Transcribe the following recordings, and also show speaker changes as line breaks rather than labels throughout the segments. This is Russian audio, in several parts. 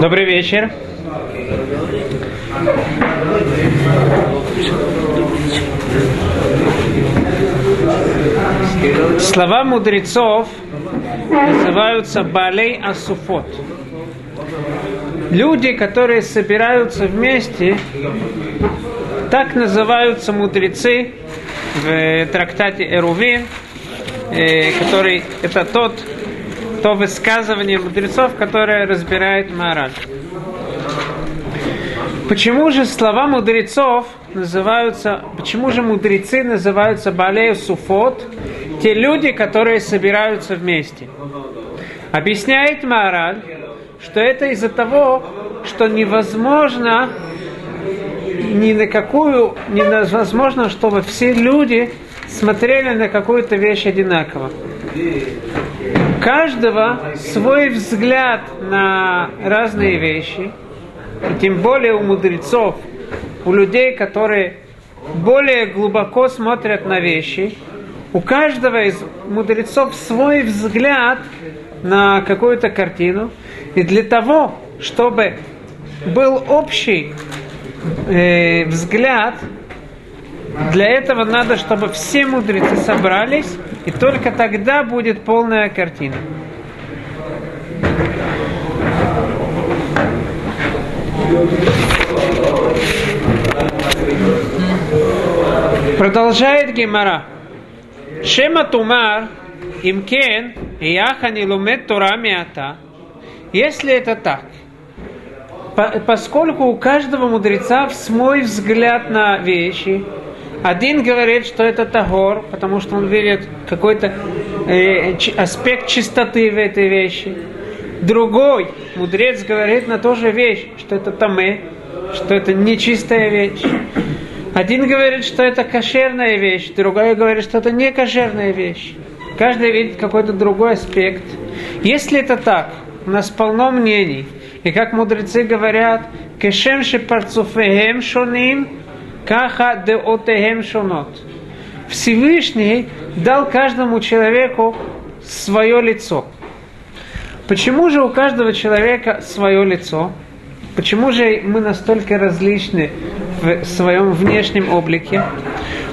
Добрый вечер. Слова мудрецов называются балей асуфот. Люди, которые собираются вместе, так называются мудрецы в трактате Эрувин, э, который это тот, то высказывание мудрецов, которое разбирает Мораль. Почему же слова мудрецов называются, почему же мудрецы называются Балею Суфот, те люди, которые собираются вместе? Объясняет Мораль, что это из-за того, что невозможно ни на какую, невозможно, чтобы все люди смотрели на какую-то вещь одинаково. Каждого свой взгляд на разные вещи – и тем более у мудрецов, у людей, которые более глубоко смотрят на вещи, у каждого из мудрецов свой взгляд на какую-то картину. И для того, чтобы был общий э, взгляд, для этого надо, чтобы все мудрецы собрались, и только тогда будет полная картина. Продолжает Гемара. Шема Тумар, Имкен, Яхани Лумет Тора Миата. Если это так, поскольку у каждого мудреца свой взгляд на вещи, один говорит, что это Тагор, потому что он видит какой-то э, аспект чистоты в этой вещи. Другой мудрец говорит на ту же вещь, что это Таме, что это нечистая вещь. Один говорит, что это кошерная вещь, другой говорит, что это не кошерная вещь. Каждый видит какой-то другой аспект. Если это так, у нас полно мнений. И как мудрецы говорят, кешем парцуфехем шоним, каха деотехем шонот. Всевышний дал каждому человеку свое лицо. Почему же у каждого человека свое лицо? Почему же мы настолько различны в своем внешнем облике?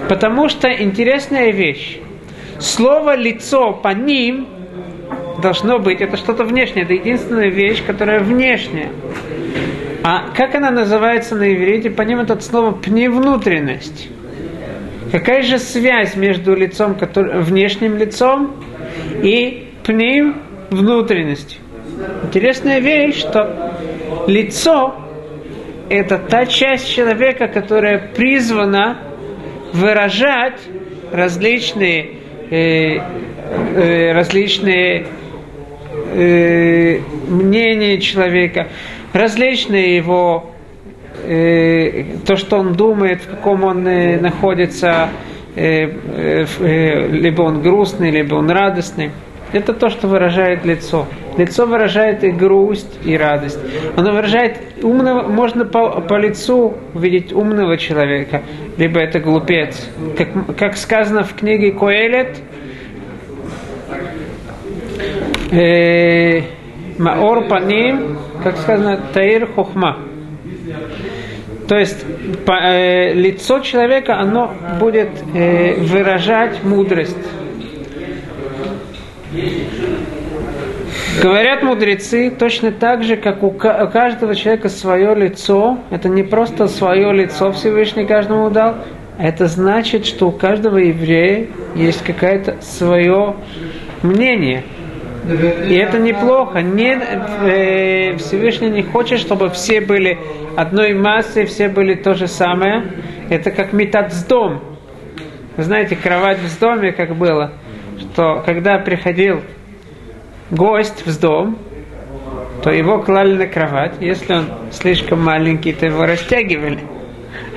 Потому что интересная вещь. Слово лицо по ним должно быть, это что-то внешнее, это единственная вещь, которая внешняя. А как она называется на иврите? По ним это слово пневнутренность. Какая же связь между лицом, который, внешним лицом и пним внутренность. Интересная вещь, что лицо – это та часть человека, которая призвана выражать различные, э, э, различные э, мнения человека, различные его э, то, что он думает, в каком он э, находится, э, э, э либо он грустный, либо он радостный. Это то, что выражает лицо. Лицо выражает и грусть, и радость. Оно выражает умного, можно по, по лицу увидеть умного человека, либо это глупец. Как, как сказано в книге Коэлет, э, Маор Паним, как сказано, Таир Хохма. То есть по, э, лицо человека, оно будет э, выражать мудрость. Говорят мудрецы, точно так же, как у каждого человека свое лицо, это не просто свое лицо Всевышний каждому дал, это значит, что у каждого еврея есть какое-то свое мнение. И это неплохо. Не, э, Всевышний не хочет, чтобы все были одной массой, все были то же самое. Это как метод с дом. Вы знаете, кровать в доме, как было что когда приходил гость в дом, то его клали на кровать. Если он слишком маленький, то его растягивали.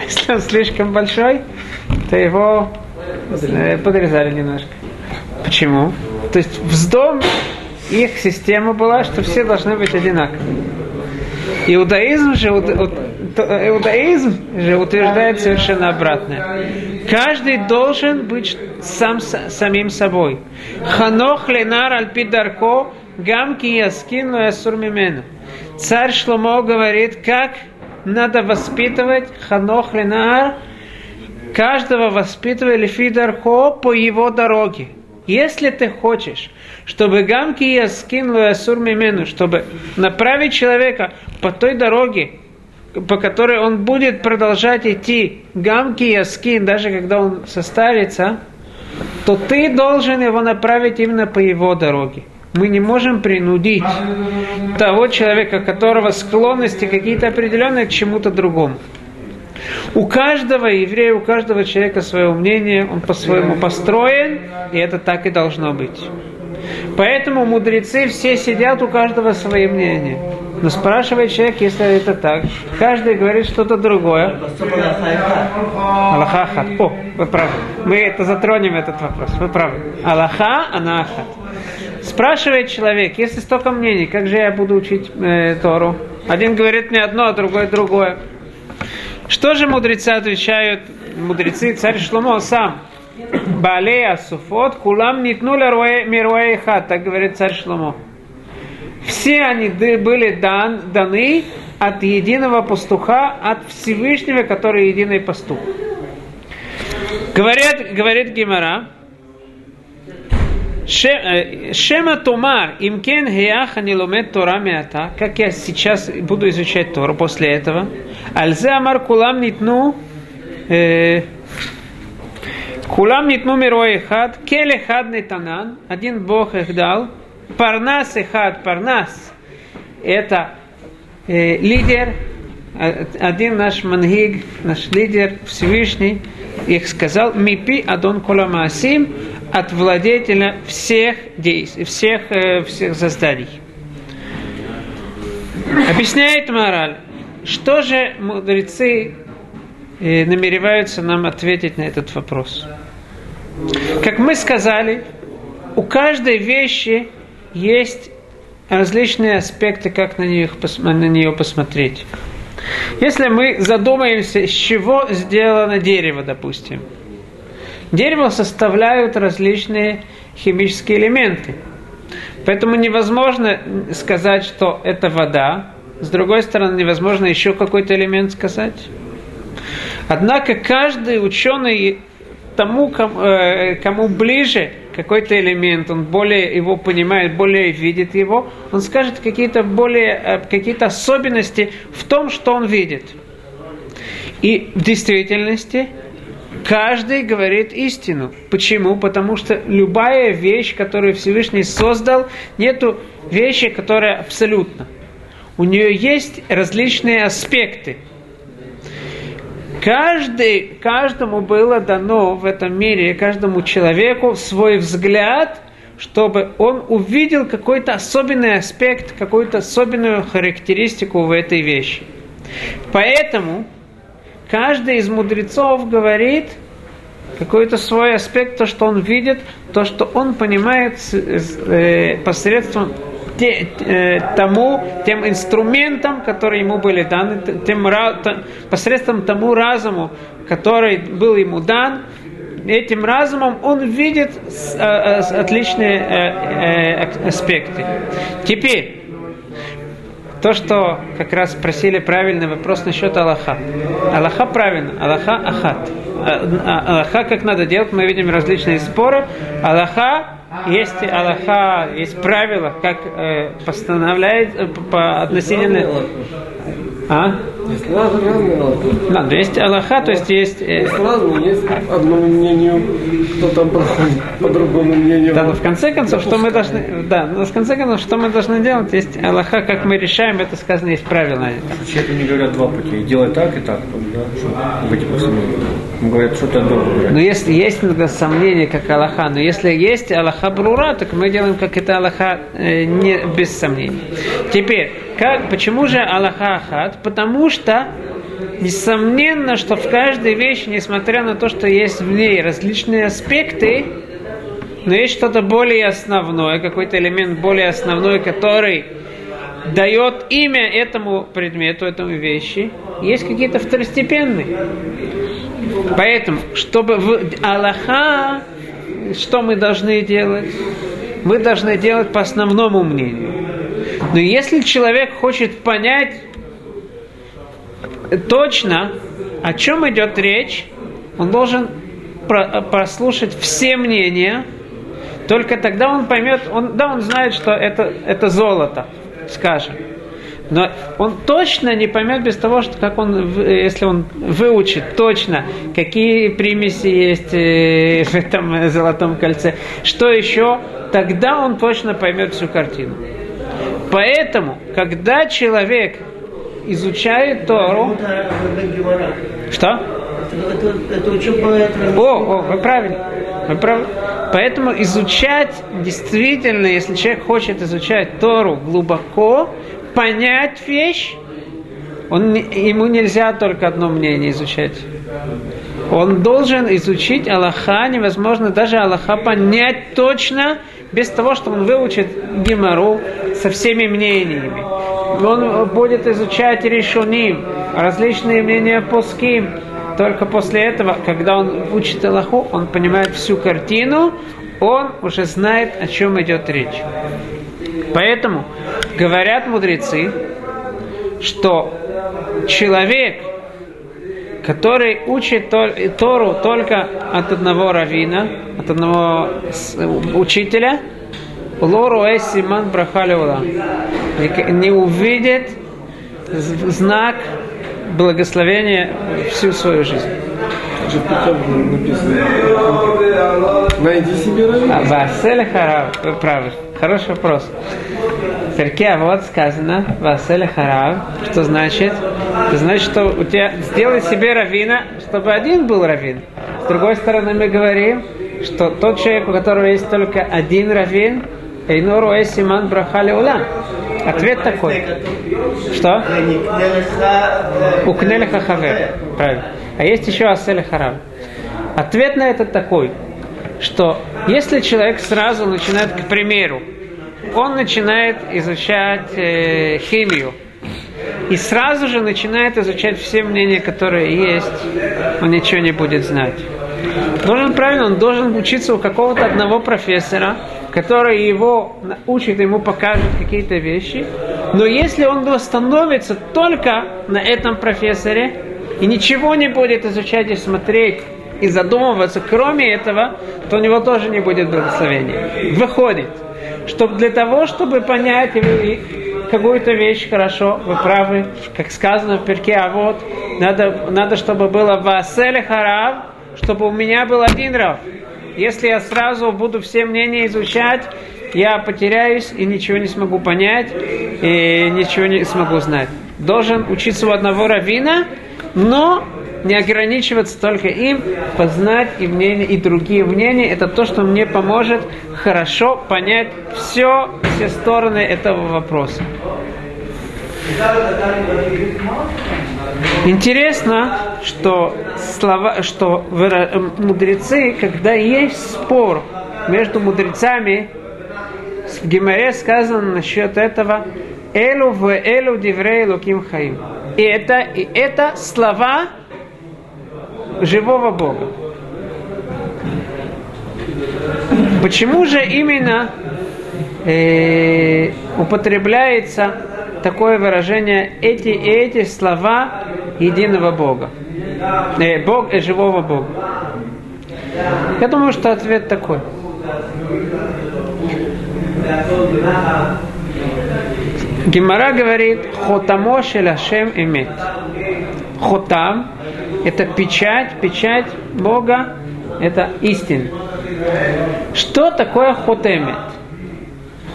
Если он слишком большой, то его подрезали немножко. Почему? То есть в дом их система была, что все должны быть одинаковые. Иудаизм же, иудаизм же утверждает совершенно обратное. Каждый должен быть сам самим собой. Ханох ленар альпидарко гамки яскин асур мимену. Царь Шломо говорит, как надо воспитывать ханох ленаар, каждого воспитывая лифидархо по его дороге. Если ты хочешь, чтобы гамки яскин асур мимену, чтобы направить человека по той дороге, по которой он будет продолжать идти, гамки яскин, даже когда он состарится, то ты должен его направить именно по его дороге. Мы не можем принудить того человека, которого склонности какие-то определенные к чему-то другому. У каждого еврея, у каждого человека свое мнение, он по-своему построен, и это так и должно быть. Поэтому мудрецы все сидят, у каждого свое мнение. Но спрашивает человек, если это так. Каждый говорит что-то другое. Аллаха. О, вы правы. Мы это затронем, этот вопрос. Вы правы. Аллаха, она ахат. Спрашивает человек, если столько мнений, как же я буду учить э, Тору? Один говорит мне одно, а другой другое. Что же мудрецы отвечают? Мудрецы, царь Шломо сам. Балея суфот, кулам нитнули мируэ хат, так говорит царь Шломо. Все они были дан, даны от единого пастуха, от Всевышнего, который единый пастух. Говорят, говорит Гимара, э, Шема Томар, имкен геах аниломет Тора мята, как я сейчас буду изучать Тору после этого. Альзе амар кулам нитну, э, кулам нитну мирой хад, келе хад нетанан, один Бог их дал, Парнас и Хад Парнас – это э, лидер, один наш мангиг, наш лидер Всевышний, их сказал, Мипи Адон Коламасим от владетеля всех действий, всех, э, всех созданий. Объясняет мораль, что же мудрецы э, намереваются нам ответить на этот вопрос. Как мы сказали, у каждой вещи есть различные аспекты, как на нее, на нее посмотреть. Если мы задумаемся, из чего сделано дерево, допустим. Дерево составляют различные химические элементы. Поэтому невозможно сказать, что это вода. С другой стороны, невозможно еще какой-то элемент сказать. Однако каждый ученый тому, кому, э, кому ближе какой-то элемент, он более его понимает, более видит его, он скажет какие-то более, э, какие-то особенности в том, что он видит. И в действительности каждый говорит истину. Почему? Потому что любая вещь, которую Всевышний создал, нету вещи, которая абсолютно. У нее есть различные аспекты – Каждый, каждому было дано в этом мире, каждому человеку свой взгляд, чтобы он увидел какой-то особенный аспект, какую-то особенную характеристику в этой вещи. Поэтому каждый из мудрецов говорит какой-то свой аспект, то, что он видит, то, что он понимает э, посредством те, э, тому, тем инструментам, которые ему были даны, тем, посредством тому разуму, который был ему дан, этим разумом он видит э, э, отличные э, аспекты. Теперь, то, что как раз спросили правильный вопрос насчет Аллаха. Аллаха правильно, Аллаха ахат. Аллаха как надо делать, мы видим различные споры. Аллаха есть Аллаха, есть правила, как э, постановляет э, по относительно... А?
Есть разные, разные Аллаха.
Да, то есть Аллаха, то есть есть...
Э... Есть разные, есть одному мнению, кто там проходит по другому мнению.
Да, но в конце концов, что мы должны... Да, но в конце концов, что мы должны делать, есть Аллаха, как мы решаем, это сказано, есть правила.
Человеку не говорят два пути, делай так и так, да, в этих Говорят, что-то доброе.
Но если есть иногда сомнения, как Аллаха, но если есть Аллаха Брура, так мы делаем, как это Аллаха, э, не, без сомнений. Теперь, как, почему же Аллаха Ахат? Потому что несомненно, что в каждой вещи, несмотря на то, что есть в ней различные аспекты, но есть что-то более основное, какой-то элемент более основной, который дает имя этому предмету, этому вещи. Есть какие-то второстепенные. Поэтому, чтобы в Аллаха, что мы должны делать? мы должны делать по основному мнению. Но если человек хочет понять точно, о чем идет речь, он должен прослушать все мнения, только тогда он поймет, он, да, он знает, что это, это золото, скажем. Но он точно не поймет без того, что как он, если он выучит точно, какие примеси есть э, в этом золотом кольце, что еще, тогда он точно поймет всю картину. Поэтому, когда человек изучает Тору... Что? Это, это учеба... О, о, вы правильно. Вы правы. Поэтому изучать действительно, если человек хочет изучать Тору глубоко, понять вещь, он, ему нельзя только одно мнение изучать. Он должен изучить Аллаха, невозможно даже Аллаха понять точно, без того, что он выучит Гимару со всеми мнениями. Он будет изучать решуним, различные мнения пуским. Только после этого, когда он учит Аллаху, он понимает всю картину, он уже знает, о чем идет речь. Поэтому говорят мудрецы, что человек, который учит Тору только от одного равина, от одного учителя, лору эсиман брахалюла, не увидит знак благословения всю свою жизнь.
Найди себе равина.
Васель Харав, вы правы. Хороший вопрос. Перке а вот сказано Васель Харав, что значит? Это значит, что у тебя сделай себе равина, чтобы один был равин. С другой стороны, мы говорим, что тот человек, у которого есть только один равин, Эйнору Эсиман Брахали Улам. Ответ такой. Что? Укнелеха Хавер. Правильно. А есть еще Асель Харав. Ответ на это такой, что если человек сразу начинает, к примеру, он начинает изучать э, химию, и сразу же начинает изучать все мнения, которые есть, он ничего не будет знать. Должен правильно, он должен учиться у какого-то одного профессора, который его учит, ему покажет какие-то вещи. Но если он остановится только на этом профессоре и ничего не будет изучать и смотреть и задумываться, кроме этого, то у него тоже не будет благословения. Выходит, что для того, чтобы понять какую-то вещь хорошо, вы правы, как сказано в перке, а вот надо, надо чтобы было Васеле Харав, чтобы у меня был один Рав. Если я сразу буду все мнения изучать, я потеряюсь и ничего не смогу понять, и ничего не смогу знать. Должен учиться у одного равина, но не ограничиваться только им, познать и мнения, и другие мнения. Это то, что мне поможет хорошо понять все, все стороны этого вопроса. Интересно, что, слова, что мудрецы, когда есть спор между мудрецами, в Гимаре сказано насчет этого «Элу в элу диврей луким хаим». И это, и это слова живого Бога. Почему же именно э, употребляется такое выражение эти и эти слова единого Бога? Э, Бог и живого Бога. Я думаю, что ответ такой. Гимара говорит, хотамо шелашем имет. Хотам – это печать, печать Бога – это истина. Что такое хотемет?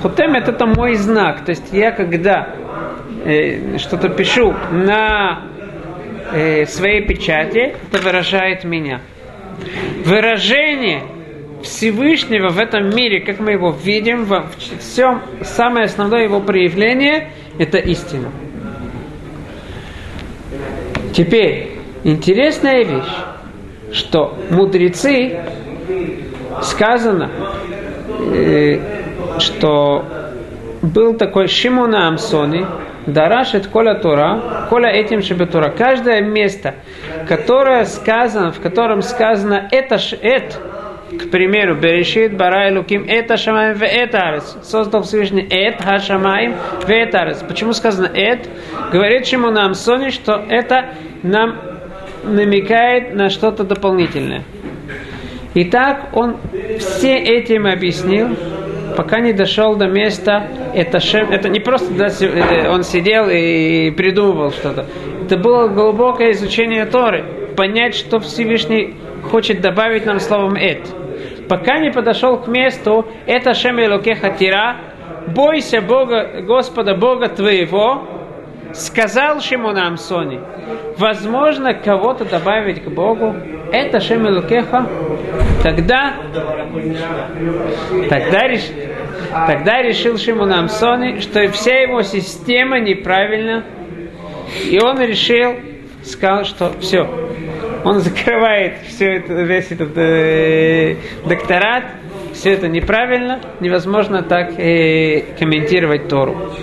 Хотемет – это мой знак. То есть я когда э, что-то пишу на э, своей печати, это выражает меня. Выражение Всевышнего в этом мире, как мы его видим, во всем, самое основное его проявление – это истина. Теперь, интересная вещь, что мудрецы, сказано, э, что был такой Шимона Амсони, Дарашит Коля Тора, Коля этим Шебетура. Каждое место, которое сказано, в котором сказано это это, к примеру, Берешит, Барай, Луким, это Шамаем, в это Арес. Создал Всевышний Эт, Хашамаем, в это Арес. Почему сказано Эт? Говорит чему нам Сони, что это нам намекает на что-то дополнительное. Итак, он все этим объяснил, пока не дошел до места, это, шем, это не просто да, э, он сидел и придумывал что-то. Это было глубокое изучение Торы. Понять, что Всевышний хочет добавить нам словом «эт». Пока не подошел к месту «это Шем Элокеха Тира», «бойся Бога, Господа Бога твоего», сказал Шимонам Сони, возможно кого-то добавить к Богу, это Шем Элокеха, тогда, тогда, тогда решил Шимонам Сони, что вся его система неправильна, и он решил, сказал, что все, он закрывает все это, весь этот э, докторат, все это неправильно, невозможно так э, комментировать Тору.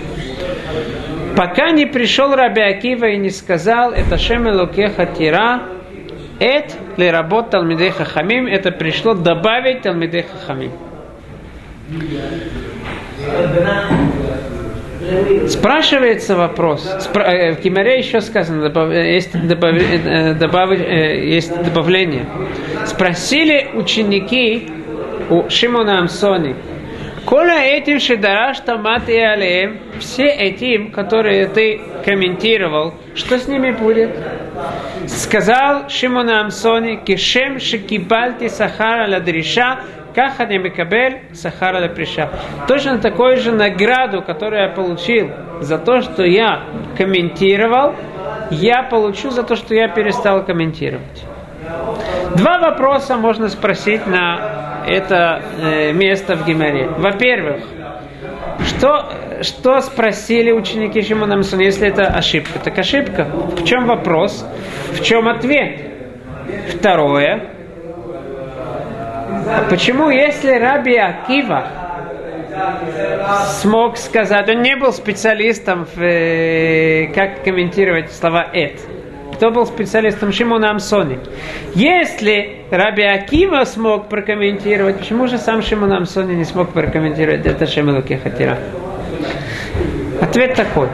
Пока не пришел Раби Акива и не сказал, это Шем Элокеха Тира, Эт ли работ Талмидей Хахамим, это пришло добавить Талмидей Хахамим. Спрашивается вопрос. Э, в Кимаре еще сказано, есть, добав, э, добав, э, есть добавление. Спросили ученики у Шимона Амсони, Коля этим шедараш тамат и алеем, все этим, которые ты комментировал, что с ними будет? Сказал Шимон Амсони, кишем шикибальти сахара ладриша, Каха не микабель сахара ла приша. Точно такую же награду, которую я получил за то, что я комментировал, я получу за то, что я перестал комментировать. Два вопроса можно спросить на это э, место в Гимаре. Во-первых, что, что спросили ученики Шимона Мсона, если это ошибка? Так ошибка. В чем вопрос? В чем ответ? Второе. Почему, если Раби Акива смог сказать, он не был специалистом в э, как комментировать слова «эт», кто был специалистом Шимона Амсони. Если Раби Акива смог прокомментировать, почему же сам Шимон Амсони не смог прокомментировать это Шемелуки Хатира? Ответ такой.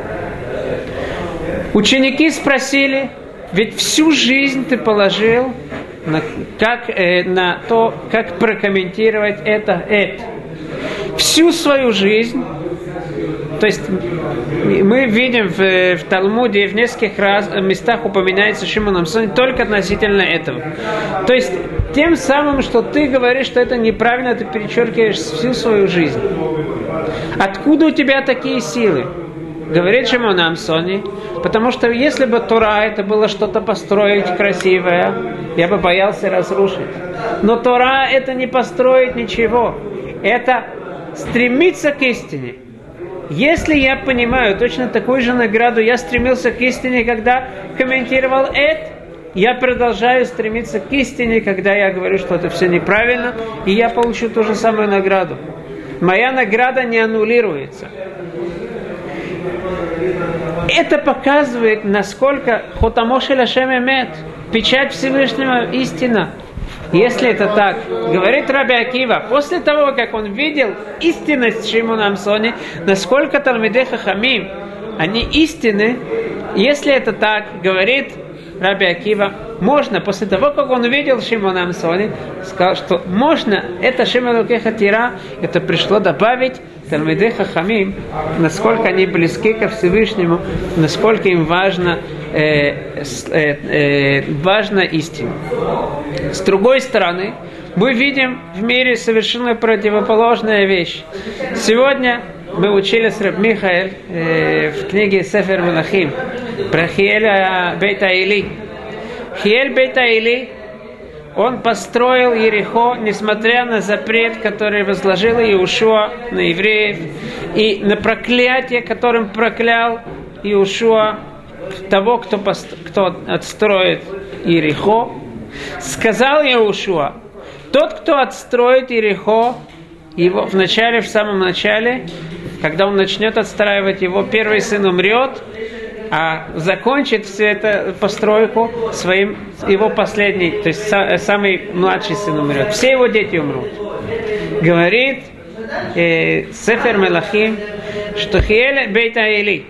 Ученики спросили, ведь всю жизнь ты положил на, как, э, на то, как прокомментировать это, это. Всю свою жизнь то есть мы видим в, в Талмуде в нескольких раз, местах упоминается Шимон Амсон только относительно этого. То есть тем самым, что ты говоришь, что это неправильно, ты перечеркиваешь всю свою жизнь. Откуда у тебя такие силы? Говорит Шимон Амсони, потому что если бы Тора это было что-то построить красивое, я бы боялся разрушить. Но Тора это не построить ничего. Это стремиться к истине. Если я понимаю точно такую же награду, я стремился к истине, когда комментировал это, я продолжаю стремиться к истине, когда я говорю, что это все неправильно, и я получу ту же самую награду. Моя награда не аннулируется. Это показывает, насколько Хотамошель Ашем Эмет, печать Всевышнего истина. Если это так, говорит Раби Акива, после того, как он видел истинность Шимона Амсони, насколько Талмидей Хахамим, они истины, если это так, говорит Раби Акива, можно, после того, как он увидел Шимона Амсони, сказал, что можно, это Шимон Тира, это пришло добавить Талмидей Хахамим, насколько они близки ко Всевышнему, насколько им важно, э, э, э, важна истина. С другой стороны, мы видим в мире совершенно противоположная вещь. Сегодня мы учили с Раб Михаэль э, в книге Сефер Мелахим про Хиэля Бейта Или. Хиэль Бейта Или он построил Ерехо, несмотря на запрет, который возложил Иешуа на евреев, и на проклятие, которым проклял Иешуа того, кто, пост... кто отстроит Ерехо. Сказал Иешуа, тот, кто отстроит Ерехо, его в начале, в самом начале, когда он начнет отстраивать его, первый сын умрет, а закончит всю эту постройку своим, его последний, то есть са, самый младший сын умрет. Все его дети умрут. Говорит э, Сефер Мелахим, что Хиэль Бейта Эли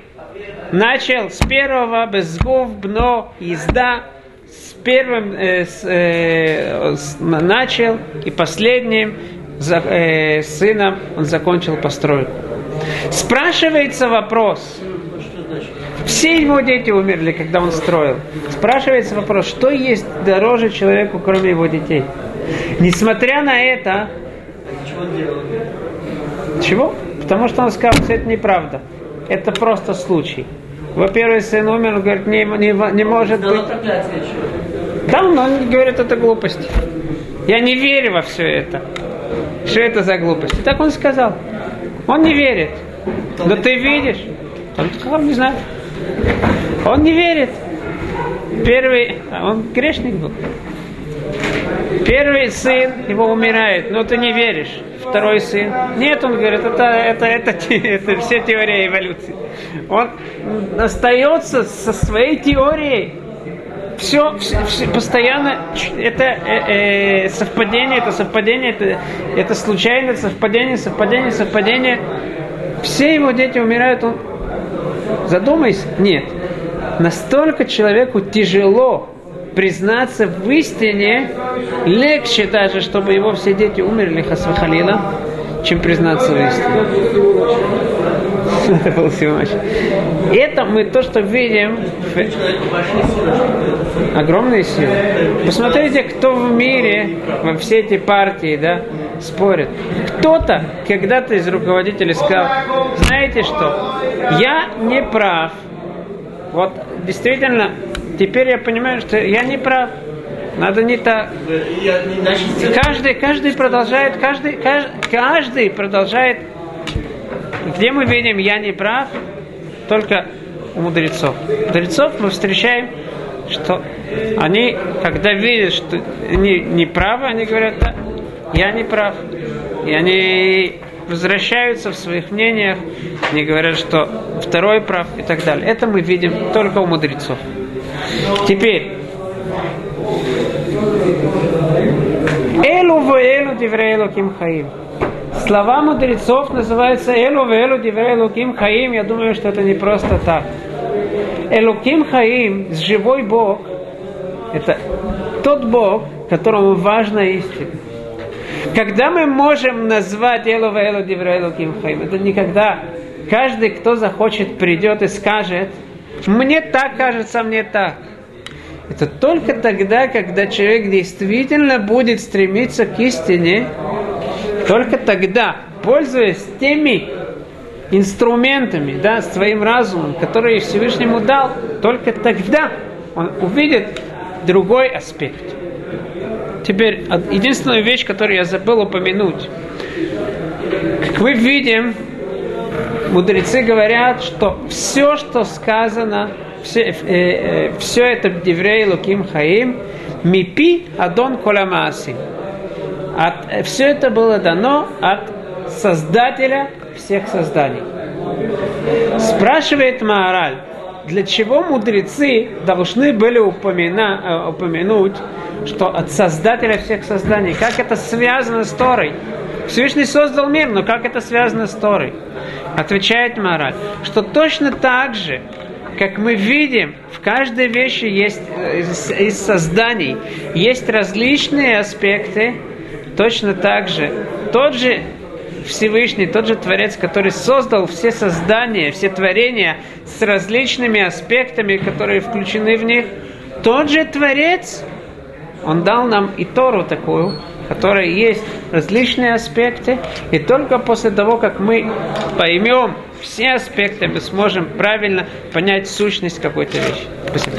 начал с первого безгов, бно, езда, с первым э, с, э, с, начал и последним за, э, сыном он закончил постройку. Спрашивается вопрос, все его дети умерли, когда он строил. Спрашивается вопрос, что есть дороже человеку, кроме его детей? Несмотря на это... Чего? Потому что он сказал, что это неправда. Это просто случай. Во-первых, сын умер, он говорит, не, не, не может быть. Да, но он говорит, это глупость. Я не верю во все это. Что это за глупость? И так он сказал. Он не верит. Да ты видишь. Он сказал, не знаю. Он не верит. Первый, а он грешник был. Первый сын его умирает, но ты не веришь. Второй сын. Нет, он говорит, это, это, это, это, это все теория эволюции. Он остается со своей теорией. Все, все, все постоянно это э, э, совпадение, это совпадение, это, это случайное совпадение, совпадение, совпадение. Все его дети умирают, он задумайся, нет. Настолько человеку тяжело признаться в истине, легче даже, чтобы его все дети умерли, хасвахалила, чем признаться в истине. Это был Симаш. Это мы то, что видим. Огромные силы. Посмотрите, кто в мире, во все эти партии, да, спорят. Кто-то когда-то из руководителей сказал, знаете что, я не прав. Вот действительно, теперь я понимаю, что я не прав. Надо не так. Каждый, каждый продолжает, каждый, каждый продолжает. Где мы видим, я не прав, только у мудрецов. Мудрецов мы встречаем, что они, когда видят, что они не правы, они говорят, да, я не прав. И они возвращаются в своих мнениях, они говорят, что второй прав и так далее. Это мы видим только у мудрецов. Теперь, Элу в Элу Ким Хаим. Слова мудрецов называются Элу в Элу Диврейлу Ким Хаим. Я думаю, что это не просто так. Элуким Хаим, живой Бог, это тот Бог, которому важна истина. Когда мы можем назвать Элу в Элу Диврейлу Ким Хаим, это никогда каждый, кто захочет, придет и скажет, мне так кажется, мне так. Это только тогда, когда человек действительно будет стремиться к истине, только тогда, пользуясь теми инструментами, да, своим разумом, который Всевышнему дал, только тогда он увидит другой аспект. Теперь, единственная вещь, которую я забыл упомянуть. Как мы видим, мудрецы говорят, что все, что сказано, все, э, э, все это Деврей Луким Хаим, Мипи Адон Коламаси. От, э, все это было дано от Создателя всех созданий. Спрашивает Маораль, для чего мудрецы должны были упомина, э, упомянуть, что от Создателя всех созданий, как это связано с Торой? Всевышний создал мир, но как это связано с Торой? Отвечает Мораль, что точно так же, как мы видим, в каждой вещи есть э, из, из созданий есть различные аспекты, точно так же тот же Всевышний, тот же Творец, который создал все создания, все творения с различными аспектами, которые включены в них, тот же Творец, он дал нам и Тору такую, которой есть различные аспекты, и только после того, как мы поймем все аспекты, мы сможем правильно понять сущность какой-то вещи. Спасибо.